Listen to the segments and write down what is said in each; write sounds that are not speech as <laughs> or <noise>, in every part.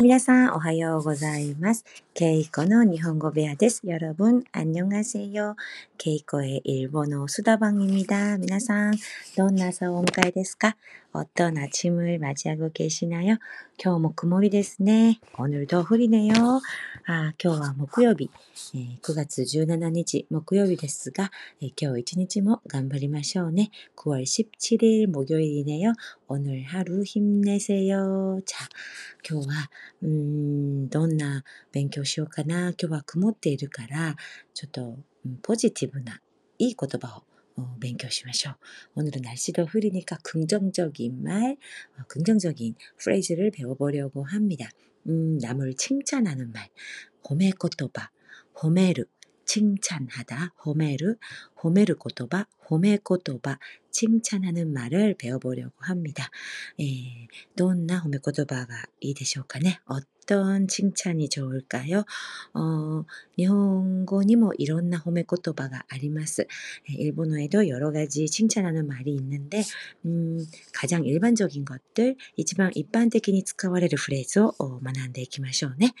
皆さん、おはようございます。 ケイコの日本語部屋です。여러분 안녕하세 요。 ケイコ의일본어수다방입니 다。 皆さん、どんな朝をお迎えですか어떤아침을맞이하고계시나요今日も曇りですね。오늘도흐리네 요。 あ今日は木曜日、えー、9月17日木曜日ですが、えー、今日一日も頑張りましょうね。9월17일木曜日ねよ。오늘하루힘내세 요。 じゃあ、今日は、うん、どんな勉強 しようかな。今日は曇っているから、ちょっと、ポジティブな、いい言葉を勉強しましょう。오늘은날씨도흐리니까긍정적인말긍정적인프레이즈를배워보려고합니다 음, 남을 칭찬하는 말. 호메 코토바, 호메르, 칭찬하다, 호메르, 호메르 코토바, 호메 코토바, 칭찬하는 말을 배워보려고 합니다. 예, どんな 호메 코토바가 이でしょうかね. 어떤 칭찬이 좋을까요? 어, 일본어にも 이런 호메 코토바가 あります. 일본어에도 여러 가지 칭찬하는 말이 있는데 음, 가장 일반적인 것들, 이지만 일반적인 使われる 프레이즈 어, 学んでいきましょうね.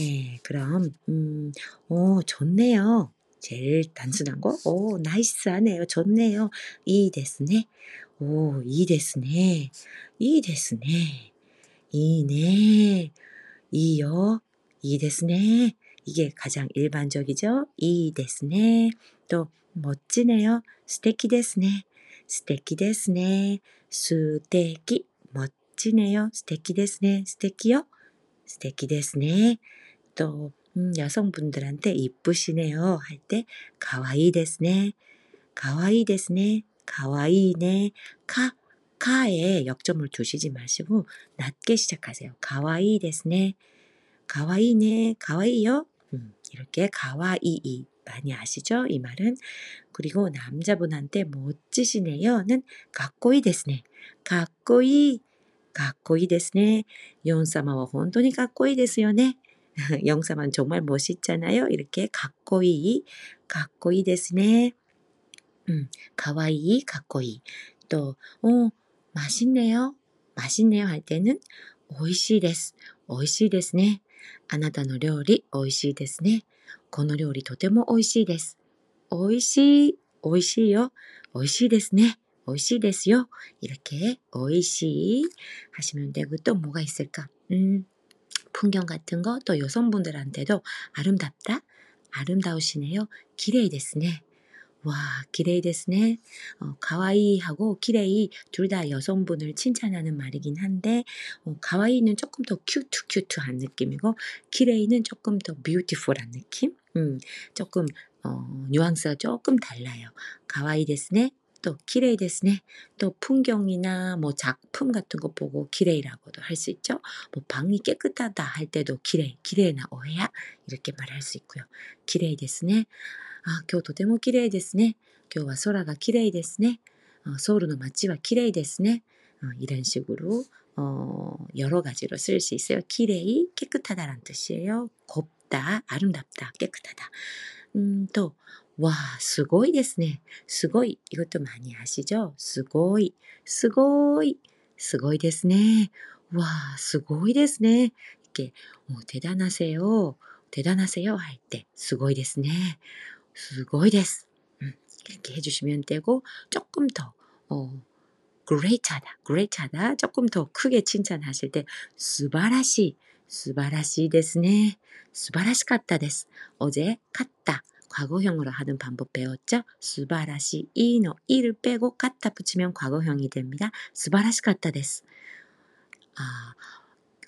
예, 그럼 음, 오, 좋네요. 제일 단순한 거? 오, 나이스하네요. 좋네요. 이 데스네. 오, 이 데스네. 이 데스네. 이네. 이요. 이 데스네. 이게 가장 일반적이죠. いいですね. 또 멋지네요. 素敵ですね. 素敵ですね. 素敵. 멋지네요. 素敵ですね. 素敵よ. 스테키 데스네. 또 음, 여성분들한테 이쁘시네요 할 때 가와이 데스네, 가와이 데스네, 가와이네, 카, 카에 역점을 두시지 마시고 낮게 시작하세요. 가와이 데스네, 가와이네, 가와이요. 음, 이렇게 가와이이 많이 아시죠? 이 말은 그리고 남자분한테 멋지시네요는 가꼬이 데스네, 가꼬이, 가꼬이 데스네. 연사마와 혼돈이 가꼬이 데스요네. <laughs> 영사만 정말 멋있잖아요. 이렇게 가꼬이, 가꼬이 데스네. 음, 가와이, 가꼬이. 또, 어, 맛있네요. 맛있네요 할 때는 오이시 데스, 오이시 데스네. あなたの料理美味しいですね。この料理とても美味しいです。美味しいです。美味しいですよ。이렇게美味しい 하시면 되고 또 뭐가 있을까? 음, 풍경 같은 거, 또 여성분들한테도 아름답다? 아름다우시네요. 기레이 데스네. 와, きれいですね. 어, 가와이하고 기레이 둘 다 여성분을 칭찬하는 말이긴 한데, 어, 가와이는 조금 더 cute cute한 느낌이고, きれい는 조금 더 beautiful한 느낌? 음, 조금, 어, 뉘앙스가 조금 달라요. 가와이 데스네. 또 기레이 데스네. 또 풍경이나 뭐 작품 같은 거 보고 기레이라고도 할 수 있죠. 뭐 방이 깨끗하다 할 때도 기레이, 기레이나 오해야 이렇게 말할 수 있고요. 기레이 데스네. 아, 今日とても 기레이 데스네. 今日は空が 기레이 데스네. 어, 서울의 街は 기레이 데스네. 어, 이런 식으로 어, 여러 가지로 쓸 수 있어요. 기레이, 깨끗하다란 뜻이에요. 곱다, 아름답다, 깨끗하다. 음, 또 와, すごいですね。すごい。 이것도 많이 아시죠? すごい. すごい. すごいですね. 와, すごいですね. 이렇게 어, 대단하세요. 대단하세요 할 때, すごいですね. 스고이 데스. 음, 이렇게 해주시면 되고, 조금 더, 어, 그레이차다, 그레이차다. 조금 더 크게 칭찬하실 때, 스바라시, 素晴らしいですね. 素晴らしかったです. 어제 かった. 과거형으로 하는 방법 배웠죠? 스바라시 이노 이를 빼고 かった 붙이면 과거형이 됩니다. 素晴らしかったです. 아,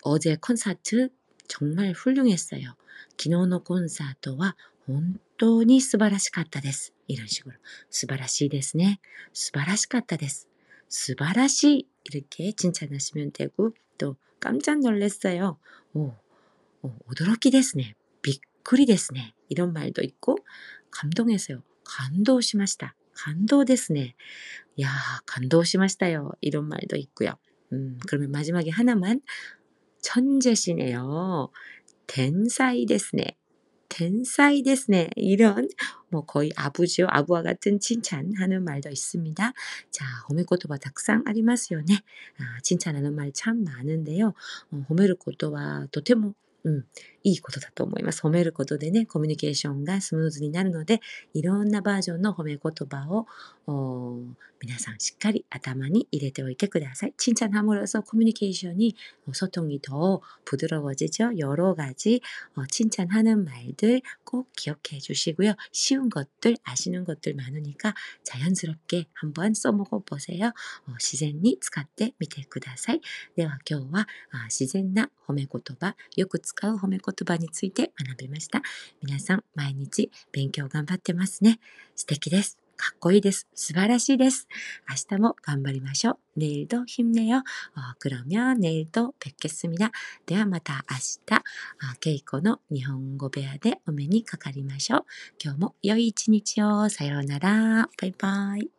어제 콘서트 정말 훌륭했어요. 昨日のコンサートは本 当に素晴らしかったです. 이런 식으로 素晴らしいですね.素晴らしかったです.素晴らしい 이렇게 칭찬하시면 되고 또 깜짝 놀랐어요. 오, 오, 驚きですね.びっ くりですね. 이런 말도 있고 감동했어요. 감동しました. 감동ですね. 야, 감동しましたよ. 이런 말도 있고요. 음, 그러면 마지막에 하나만 천재시네요. 텐사이ですね. 텐사이 데스네 이런 뭐 거의 아부지요 아부와 같은 칭찬하는 말도 있습니다. 자, 호메코토바 닥상 아리마스요네. 아, 칭찬하는 말 참 많은데요. 어, 褒める言葉 とても 음, いいことだと思います。褒めることでね、コミュニケーションがスムーズになるので、いろんなバージョンの褒め言葉を皆さんしっかり頭に入れておいてください. 칭찬함으로써 커뮤니케이션이 소통이 더 부드러워지죠. 여러 가지 칭찬하는 말들 꼭 기억해 주시고요. 쉬운 것들, 아시는 것들 많으니까 자연스럽게 한번 써먹어 보세요. 自然に使ってみてください。では今日は自然な褒め言葉、よく使う褒め言葉 言葉について学びました。皆さん、毎日勉強頑張ってますね。素敵です。かっこいいです。素晴らしいです。明日も頑張りましょう。내일도힘내요어그러면내일또뵙겠습니다ではまた明日、ケイコの日本語部屋でお目にかかりましょう。今日も良い一日を。さようなら。バイバイ。